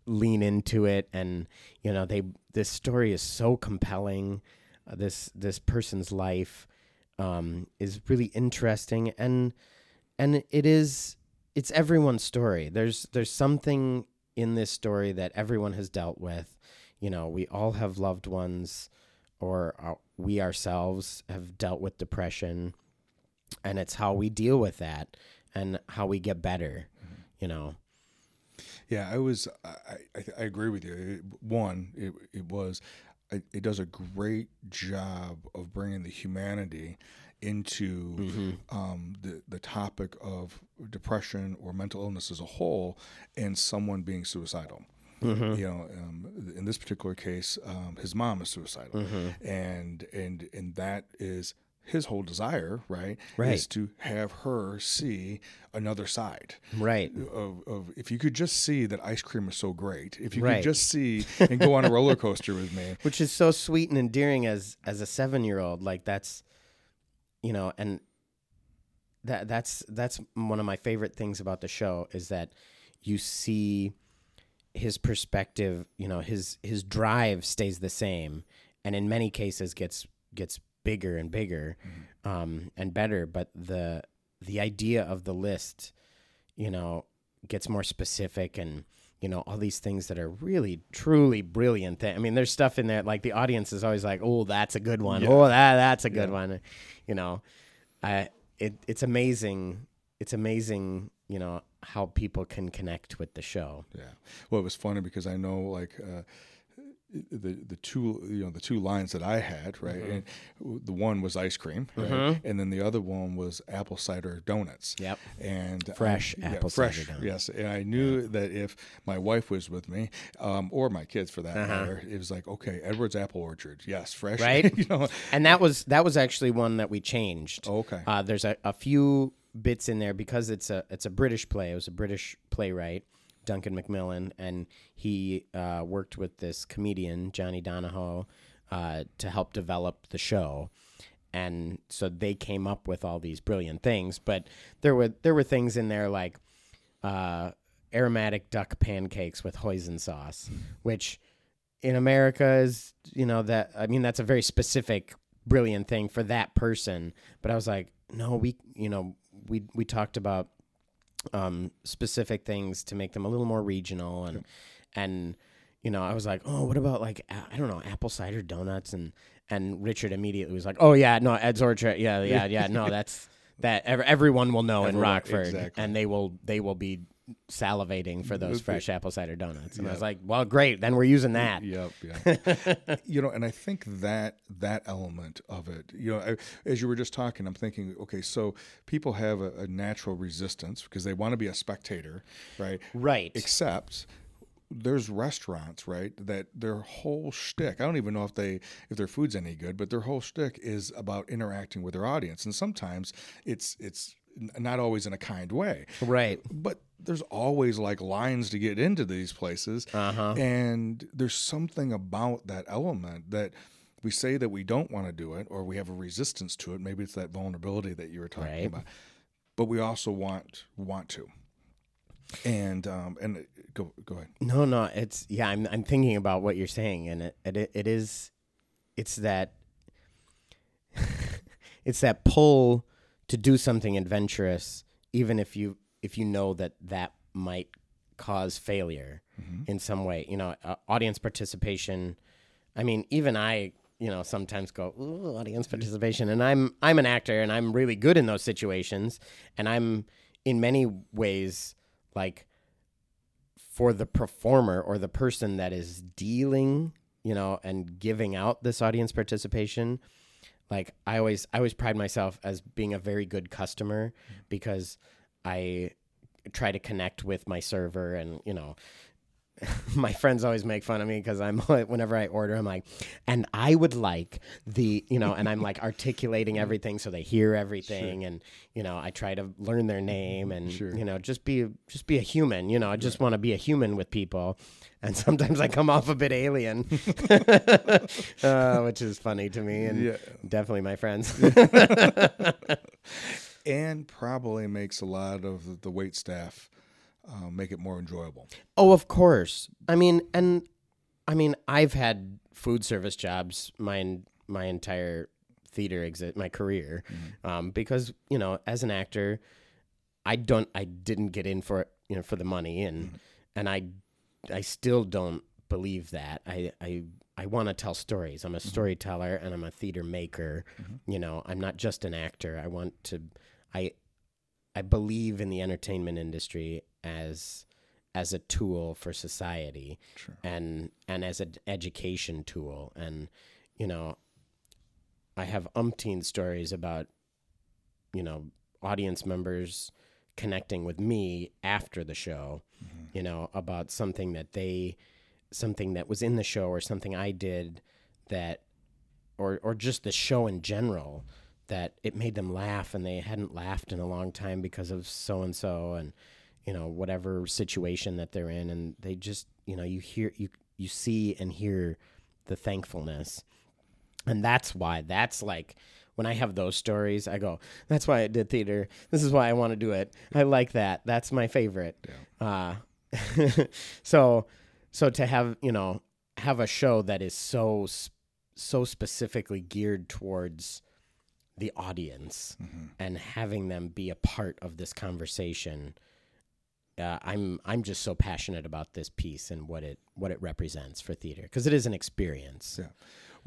lean into it and you know they this story is so compelling. Uh, this this person's life um is really interesting and and it is it's everyone's story there's there's something in this story that everyone has dealt with you know we all have loved ones or uh, we ourselves have dealt with depression and it's how we deal with that and how we get better you know
Yeah, I was. I, I, I agree with you. It, one, it, it was. It, it does a great job of bringing the humanity into um, the the topic of depression or mental illness as a whole, and someone being suicidal. You know, um, in this particular case, um, his mom is suicidal, and and and that is his whole desire, right?
Right.
Is to have her see another side
right
of, of if you could just see that ice cream is so great if you
Right.
could just see and go on a roller coaster with me
which is so sweet and endearing as as a seven year old like that's you know and that that's that's one of my favorite things about the show is that you see his perspective you know his his drive stays the same and in many cases gets gets bigger and bigger um and better but the the idea of the list you know gets more specific and you know all these things that are really truly brilliant thi- i mean there's stuff in there like the audience is always like oh that's a good one. Oh that that's a good one. You know i it it's amazing it's amazing you know how people can connect with the show.
Yeah. Well it was funny because i know like uh the the two you know the two lines that I had right
Mm-hmm.
and the one was ice cream right and then the other one was apple cider donuts
Yep.
and
Fresh
I,
apple
fresh
cider donuts.
yes and I knew that if my wife was with me um, or my kids for that
Uh-huh.
matter it was like okay Edwards apple orchard yes fresh
Right?
you know
and that was that was actually one that we changed
Oh, okay.
uh, there's a, a few bits in there because it's a it's a british play it was a british playwright duncan macmillan and he uh, worked with this comedian jonny donahoe uh, to help develop the show. And so they came up with all these brilliant things but there were there were things in there like uh, aromatic duck pancakes with hoisin sauce which in America is you know that I mean that's a very specific brilliant thing for that person. But I was like no we you know we we talked about um specific things to make them a little more regional and and you know I was like oh what about like a- I don't know apple cider donuts and and Richard immediately was like oh yeah no Ed's Orchard yeah yeah yeah no that's that ev- everyone will know in Rockford
exactly.
and they will they will be salivating for those fresh apple cider donuts and I was like well great then we're using that
Yep, yeah. you know, and I think that that element of it, you know, I, as you were just talking, I'm thinking, okay, so people have a, a natural resistance because they want to be a spectator, right?
Right.
Except there's restaurants, right, that their whole shtick. I don't even know if they if their food's any good, but their whole shtick is about interacting with their audience, and sometimes it's it's not always in a kind way
Right.
but there's always like lines to get into these places
Uh-huh.
and there's something about that element that we say that we don't want to do it or we have a resistance to it maybe it's that vulnerability that you were talking
Right.
about but we also want want to and um and go go ahead
No, no, it's yeah. I'm I'm thinking about what you're saying, and it it, it is, it's that, it's that pull to do something adventurous, even if you if you know that that might cause failure in some way. You know, uh, audience participation. I mean, even I, you know, sometimes go Ooh, audience participation, and I'm I'm an actor, and I'm really good in those situations, and I'm in many ways like for the performer or the person that is dealing, you know, and giving out this audience participation, like I always I always pride myself as being a very good customer because I try to connect with my server and you know my friends always make fun of me because I'm whenever I order, I'm like, and I would like the you know, and I'm like articulating everything so they hear everything, and you know, I try to learn their name and
Sure.
you know, just be just be a human. You know, I just want to be a human with people, and sometimes I come off a bit alien, uh, which is funny to me and
Yeah.
definitely my friends.
and probably makes a lot of the wait staff uh, make it more enjoyable.
Oh, of course. I mean, and I mean, I've had food service jobs my my entire theater exit my career, um, because you know, as an actor, I don't, I didn't get in for you know for the money, and and I, I still don't believe that. I I I want to tell stories. I'm a mm-hmm. storyteller, and I'm a theater maker. Mm-hmm. You know, I'm not just an actor. I want to, I I believe in the entertainment industry as as a tool for society
Sure.
and and as an education tool and you know I have umpteen stories about you know audience members connecting with me after the show mm-hmm. You know about something that they something that was in the show or something I did that or or just the show in general that it made them laugh and they hadn't laughed in a long time because of so and so and you know whatever situation that they're in. And they just you know you hear you you see and hear the thankfulness. And that's why that's like when i have those stories i go that's why i did theater. This is why i want to do it. I like that. That's my favorite. Uh so so to have you know have a show that is so so specifically geared towards the audience and having them be a part of this conversation uh, I'm I'm just so passionate about this piece and what it what it represents for theater because it is an experience.
Yeah.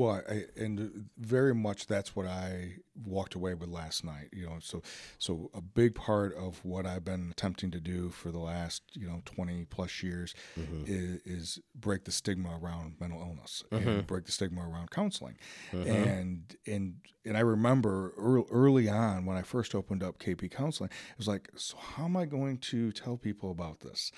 Well, I, and very much that's what I walked away with last night. You know, so so a big part of what I've been attempting to do for the last you know twenty plus years mm-hmm. is, is break the stigma around mental illness and mm-hmm. break the stigma around counseling. Mm-hmm. And and and I remember early, early on when I first opened up KP Counseling, it was like, so how am I going to tell people about this?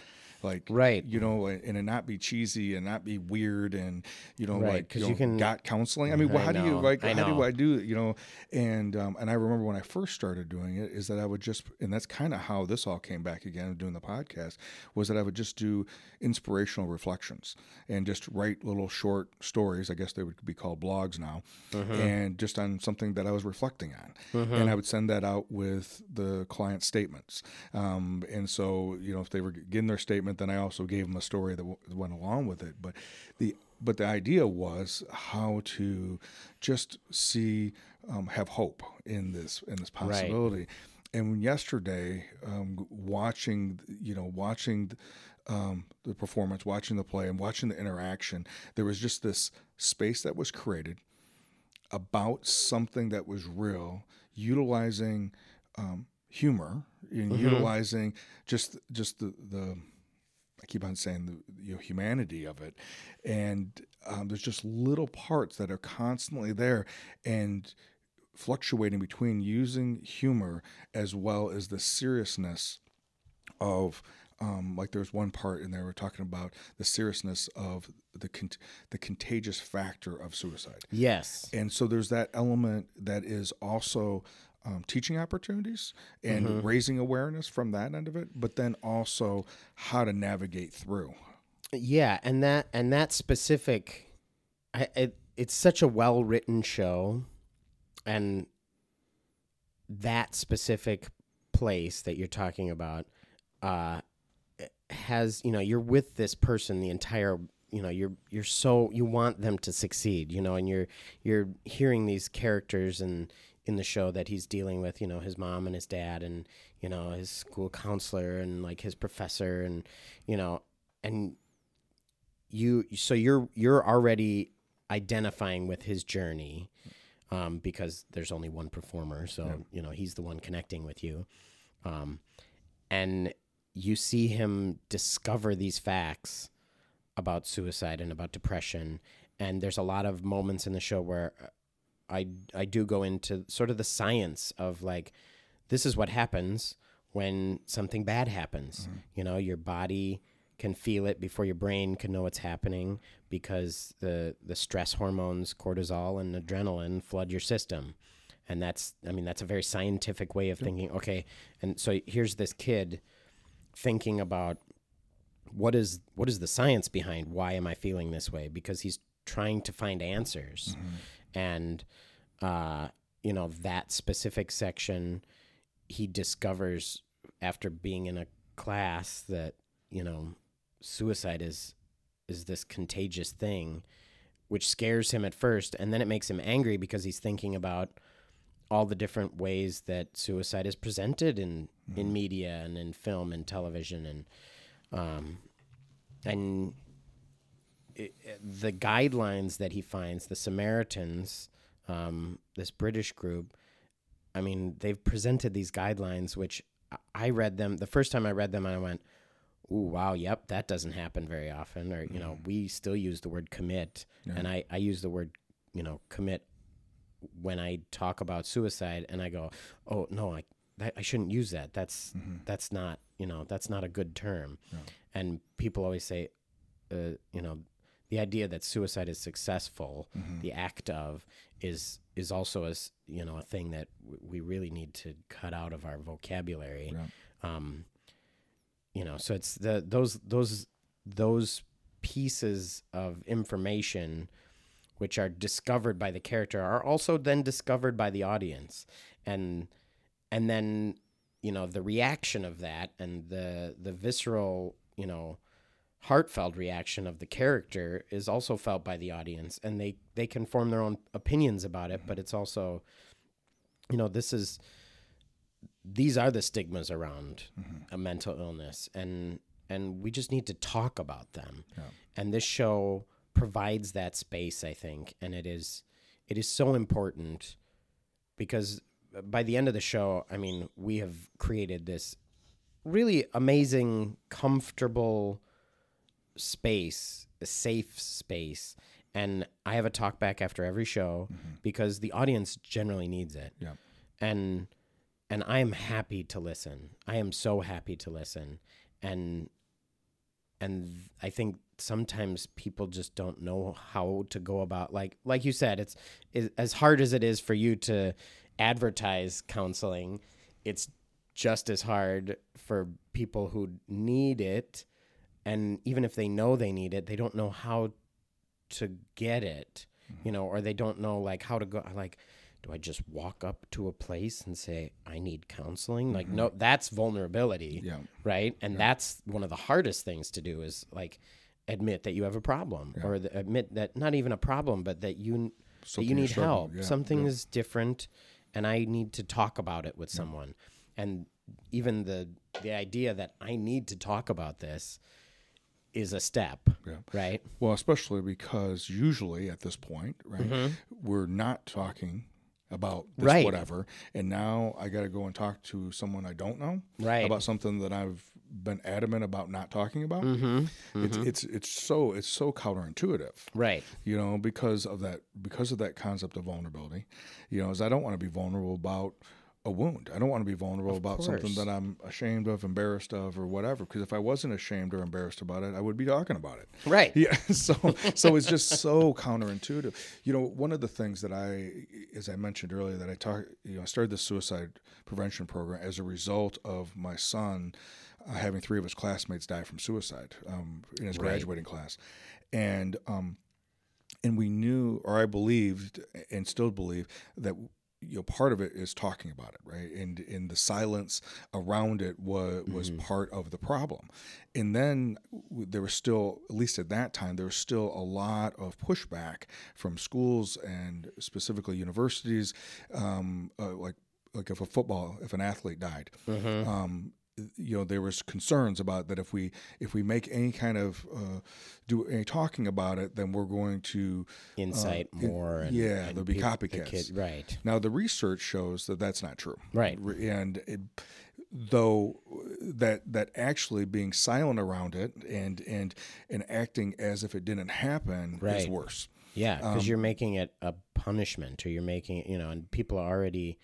Like,
Right.
you know, and it not be cheesy and not be weird and you know,
Right,
like
'cause
you,
you
know,
can-
got counseling. I mean, well,
I
how do you like?
I
how do. I do it? You know, and um, and I remember when I first started doing it is that I would just, and that's kind of how this all came back again doing the podcast was that I would just do inspirational reflections and just write little short stories. I guess they would be called blogs now, and just on something that I was reflecting on, and I would send that out with the client statements. Um, and so you know, if they were getting their statement, then I also gave him a story that w- went along with it. But the but the idea was how to just see um, have hope in this in this possibility. And yesterday um, watching you know watching um, the performance watching the play and watching the interaction there was just this space that was created about something that was real utilizing um, humor and utilizing just just the the I keep on saying the you know, humanity of it, and um, there's just little parts that are constantly there, and fluctuating between using humor as well as the seriousness of um, like there's one part in there we're talking about the seriousness of the con- the contagious factor of suicide
Yes.
and so there's that element that is also um, teaching opportunities and raising awareness from that end of it, but then also how to navigate through.
Yeah, and that and that specific, I, it it's such a well written show, and that specific place that you're talking about, uh, has you know you're with this person the entire you know you're you're so you want them to succeed you know and you're you're hearing these characters and in the show that he's dealing with you know his mom and his dad and you know his school counselor and like his professor and you know and you so you're you're already identifying with his journey um, because there's only one performer so you know he's the one connecting with you. Um, and you see him discover these facts about suicide and about depression and there's a lot of moments in the show where I I do go into sort of the science of like this is what happens when something bad happens. Mm-hmm. You know, your body can feel it before your brain can know what's happening because the the stress hormones cortisol and adrenaline flood your system. And that's I mean that's a very scientific way of thinking. Okay, and so here's this kid thinking about what is what is the science behind why am I feeling this way because he's trying to find answers mm-hmm. And uh, you know that specific section he discovers after being in a class that you know suicide is is this contagious thing which scares him at first and then it makes him angry because he's thinking about all the different ways that suicide is presented in in media and in film and television and um and it, the guidelines that he finds the Samaritans um this British group I mean they've presented these guidelines which I- read them the first time I read them and I went ooh wow yep that doesn't happen very often or you know we still use the word commit and I I use the word you know commit when I talk about suicide and I go, oh no, I that, I shouldn't use that. That's that's not you know that's not a good term. And people always say, uh, you know, the idea that suicide is successful, the act of, is is also as you know a thing that w- we really need to cut out of our vocabulary. Um, you know, so it's the those those those pieces of information which are discovered by the character are also then discovered by the audience. And and then you know the reaction of that and the the visceral you know heartfelt reaction of the character is also felt by the audience and they they can form their own opinions about it but it's also you know this is these are the stigmas around mm-hmm. a mental illness and and we just need to talk about them. And this show provides that space i think and it is it is so important because by the end of the show i mean we have created this really amazing comfortable space a safe space and i have a talk back after every show mm-hmm. because the audience generally needs it
Yeah.
and and I am happy to listen. I am so happy to listen, and and I think sometimes people just don't know how to go about like like you said. It's, it's as hard as it is for you to advertise counseling. It's just as hard for people who need it, and even if they know they need it, they don't know how to get it. You know, or they don't know like how to go like do I just walk up to a place and say I need counseling? Like mm-hmm. no, that's vulnerability,
Yeah.
right? And that's one of the hardest things to do is like admit that you have a problem or the, admit that not even a problem, but that you
Something
you
you're
need help.
yeah,
Something
yeah.
is different, and I need to talk about it with someone. And even the the idea that I need to talk about this is a step,
Yeah.
right?
Well, especially because usually at this point, right, we're not talking about this
Mm-hmm. Right.
whatever, and now I got to go and talk to someone I don't know
Right.
about something that I've been adamant about not talking about.
Mm-hmm.
It's it's it's so it's so counterintuitive.
Right.
you know because of that because of that concept of vulnerability you know is i don't want to be vulnerable about a wound. I don't want to be vulnerable about something that i'm ashamed of embarrassed of or whatever because if i wasn't ashamed or embarrassed about it i would be talking about it.
Right.
yeah so so it's just so counterintuitive. You know one of the things that i as i mentioned earlier that i talked you know i started the suicide prevention program as a result of my son uh, having three of his classmates die from suicide um, in his graduating class. And um, and we knew or i believed and still believe that you know part of it is talking about it right? And in the silence around it was was part of the problem. And then there was still at least at that time there was still a lot of pushback from schools and specifically universities um, uh, like like if a football if an athlete died um, you know there was concerns about that if we if we make any kind of uh, do any talking about it then we're going to
Incite
uh, it-
more. And,
yeah
and
there'll be
peop- the
copycats
kid- right.
now the research shows that that's not true
Right.
And it, though that that actually being silent around it and and and acting as if it didn't happen is worse
Yeah, because
Um,
you're making it a punishment, or you're making it, you know, and people are already,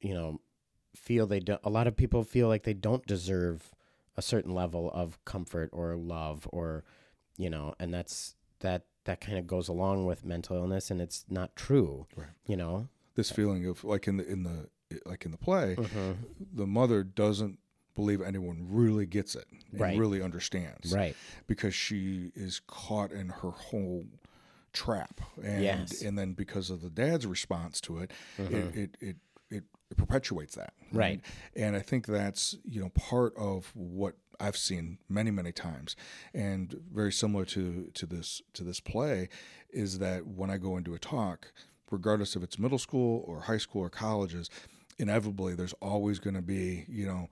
you know, feel they don't A lot of people feel like they don't deserve a certain level of comfort or love, or you know, and that's that that kind of goes along with mental illness, and it's not true.
Right.
You know.
This feeling of like in the in the like in the play,
Mm-hmm.
the mother doesn't believe anyone really gets it and
Right.
really understands
Right.
because she is caught in her whole trap and
Yes.
and then because of the dad's response to it
Mhm.
it, it, it it it perpetuates that
Right.
and i think that's you know part of what i've seen many many times and very similar to to this to this play is that when i go into a talk regardless if it's middle school or high school or colleges inevitably there's always going to be you know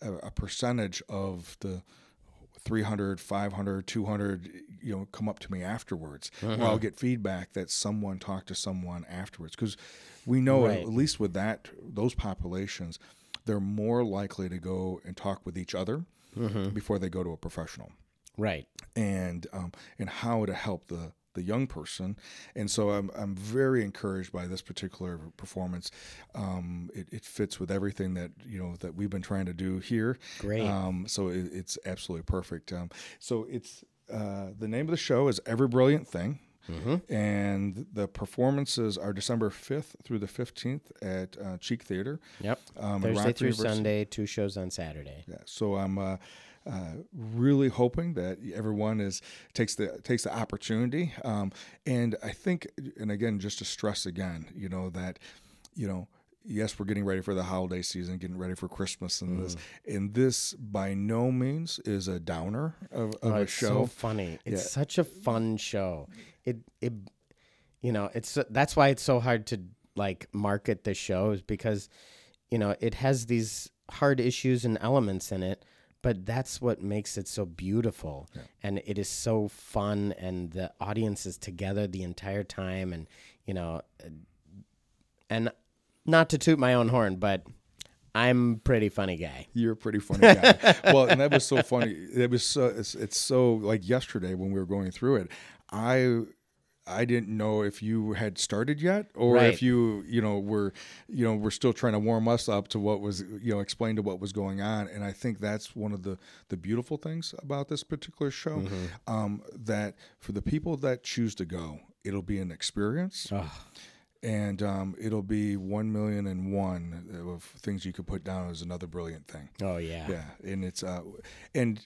a, a percentage of the 300 500 200 you know come up to me afterwards
Uh-huh.
or i'll get feedback that someone talked to someone afterwards because we know
Right.
at least with that those populations they're more likely to go and talk with each other
Mm-hmm.
before they go to a professional
Right.
and um, and how to help the the young person and so I'm, I'm very encouraged by this particular performance um, it, it fits with everything that you know that we've been trying to do here
Great.
um, so it, it's absolutely perfect um, so it's uh, the name of the show is every brilliant thing
Mm-hmm.
and the performances are December 5th through the 15th at uh, Cheek Theater.
Yep.
Um,
Thursday through
University.
Sunday, two shows on Saturday.
Yeah, so I'm uh, uh, really hoping that everyone is takes the takes the opportunity, um, and I think, and again, just to stress again, you know that, you know, yes, we're getting ready for the holiday season, getting ready for Christmas, and this, and this by no means is a downer of, of
Oh,
a
it's
show.
so funny. It's
Yeah.
such a fun show. It it you know, it's that's why it's so hard to like market the show is because you know, it has these hard issues and elements in it, but that's what makes it so beautiful. And it is so fun and the audience is together the entire time and you know, uh, and not to toot my own horn, but I'm a pretty funny guy.
You're a pretty funny guy. well, and that was so funny. It was so it's, it's so like yesterday when we were going through it. I I didn't know if you had started yet or
Right.
if you you know were you know we're still trying to warm us up to what was you know explain to what was going on. And I think that's one of the the beautiful things about this particular show um, that for the people that choose to go, it'll be an experience
Oh,
and um, it'll be one million and one of things you could put down as another brilliant thing.
oh yeah.
Yeah, and it's uh, and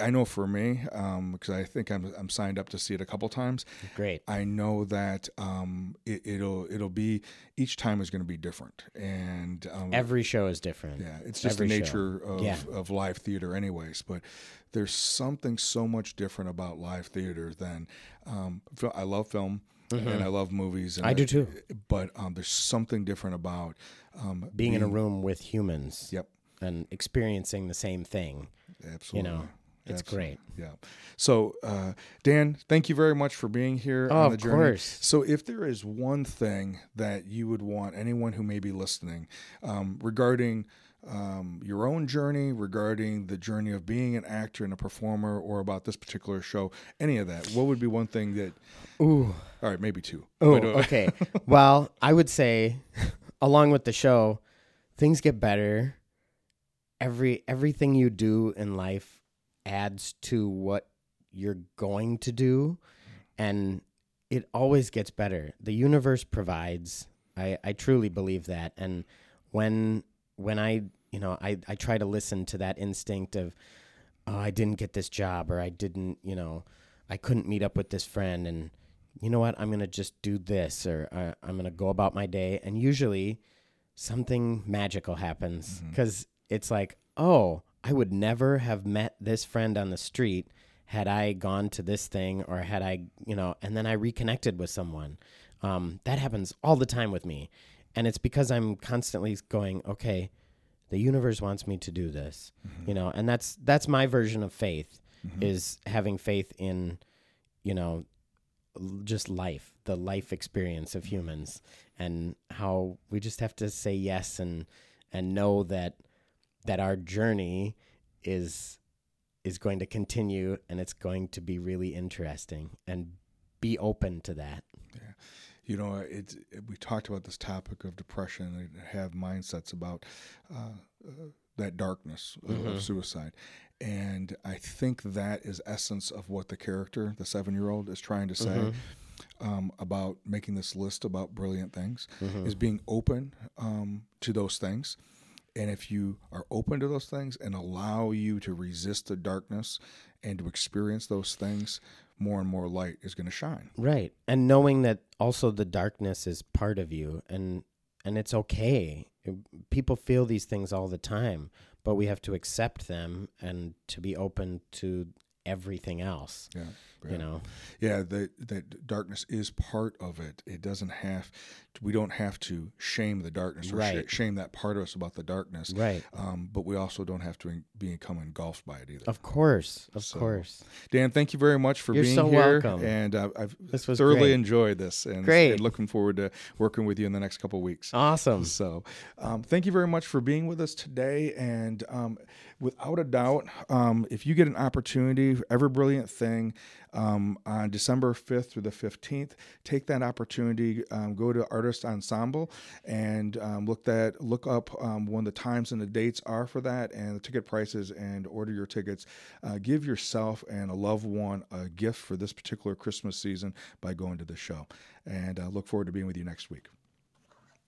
I know for me, um, because I think I'm I'm signed up to see it a couple times.
Great.
I know that um, it, it'll it'll be each time is going to be different, and um,
Every show is different.
yeah, it's just
every
the
show.
nature of,
Yeah.
of live theater, anyways. But there's something so much different about live theater than um, I love film and I love movies. And
Mm-hmm. I do too.
But um, there's something different about um,
being in a room with humans
Yep,
and experiencing the same thing.
absolutely.
You know, it's
Absolutely.
great.
Yeah. So, uh, Dan, thank you very much for being here
Oh,
on
of
the journey.
course.
So, if there is one thing that you would want anyone who may be listening um, regarding um, your own journey, regarding the journey of being an actor and a performer, or about this particular show, any of that, what would be one thing that?
Ooh.
All right, maybe two.
Oh, okay. well, I would say, along with the show, things get better. Every everything you do in life adds to what you're going to do, and it always gets better. The universe provides. I I truly believe that, and when when I you know I I try to listen to that instinct of, oh, I didn't get this job, or I didn't you know, I couldn't meet up with this friend, and you know what, I'm gonna just do this, or uh, I'm gonna go about my day, and usually something magical happens because it's like, oh, I would never have met this friend on the street had I gone to this thing or had I, you know, and then I reconnected with someone. Um, that happens all the time with me. And it's because I'm constantly going, okay, the universe wants me to do this, you know, and that's, that's my version of faith is having faith in, you know, just life, the life experience of humans and how we just have to say yes and, and know that, that our journey is is going to continue and it's going to be really interesting and be open to that. Yeah.
you know, it's it, we talked about this topic of depression and have mindsets about uh, uh, that darkness of,
Mm-hmm.
of suicide, and I think that is essence of what the character, the seven-year-old, is trying to say.
Mm-hmm.
Um, about making this list about brilliant things
Mm-hmm.
is being open um, to those things and if you are open to those things and allow you to resist the darkness and to experience those things more and more light is going to shine
Right. And knowing that also the darkness is part of you and and it's okay. People feel these things all the time, but we have to accept them and to be open to everything else.
yeah
You know.
yeah that that darkness is part of it it doesn't have we don't have to shame the darkness or sh- shame that part of us about the darkness
Right.
um, but we also don't have to en- become engulfed by it either
Of course. Of
So,
course.
dan thank you very much for
You're
being
so
here
welcome.
and uh, i've
This was
thoroughly
great.
enjoyed this and,
Great.
and looking forward to working with you in the next couple weeks
Awesome.
So, um, thank you very much for being with us today. And um, without a doubt, um, if you get an opportunity, every Brilliant Thing, um, on December 5th through the 15th, take that opportunity, um, go to Artist Ensemble and um, look that look up um, when the times and the dates are for that and the ticket prices and order your tickets. Uh, give yourself and a loved one a gift for this particular Christmas season by going to the show. And uh, look forward to being with you next week.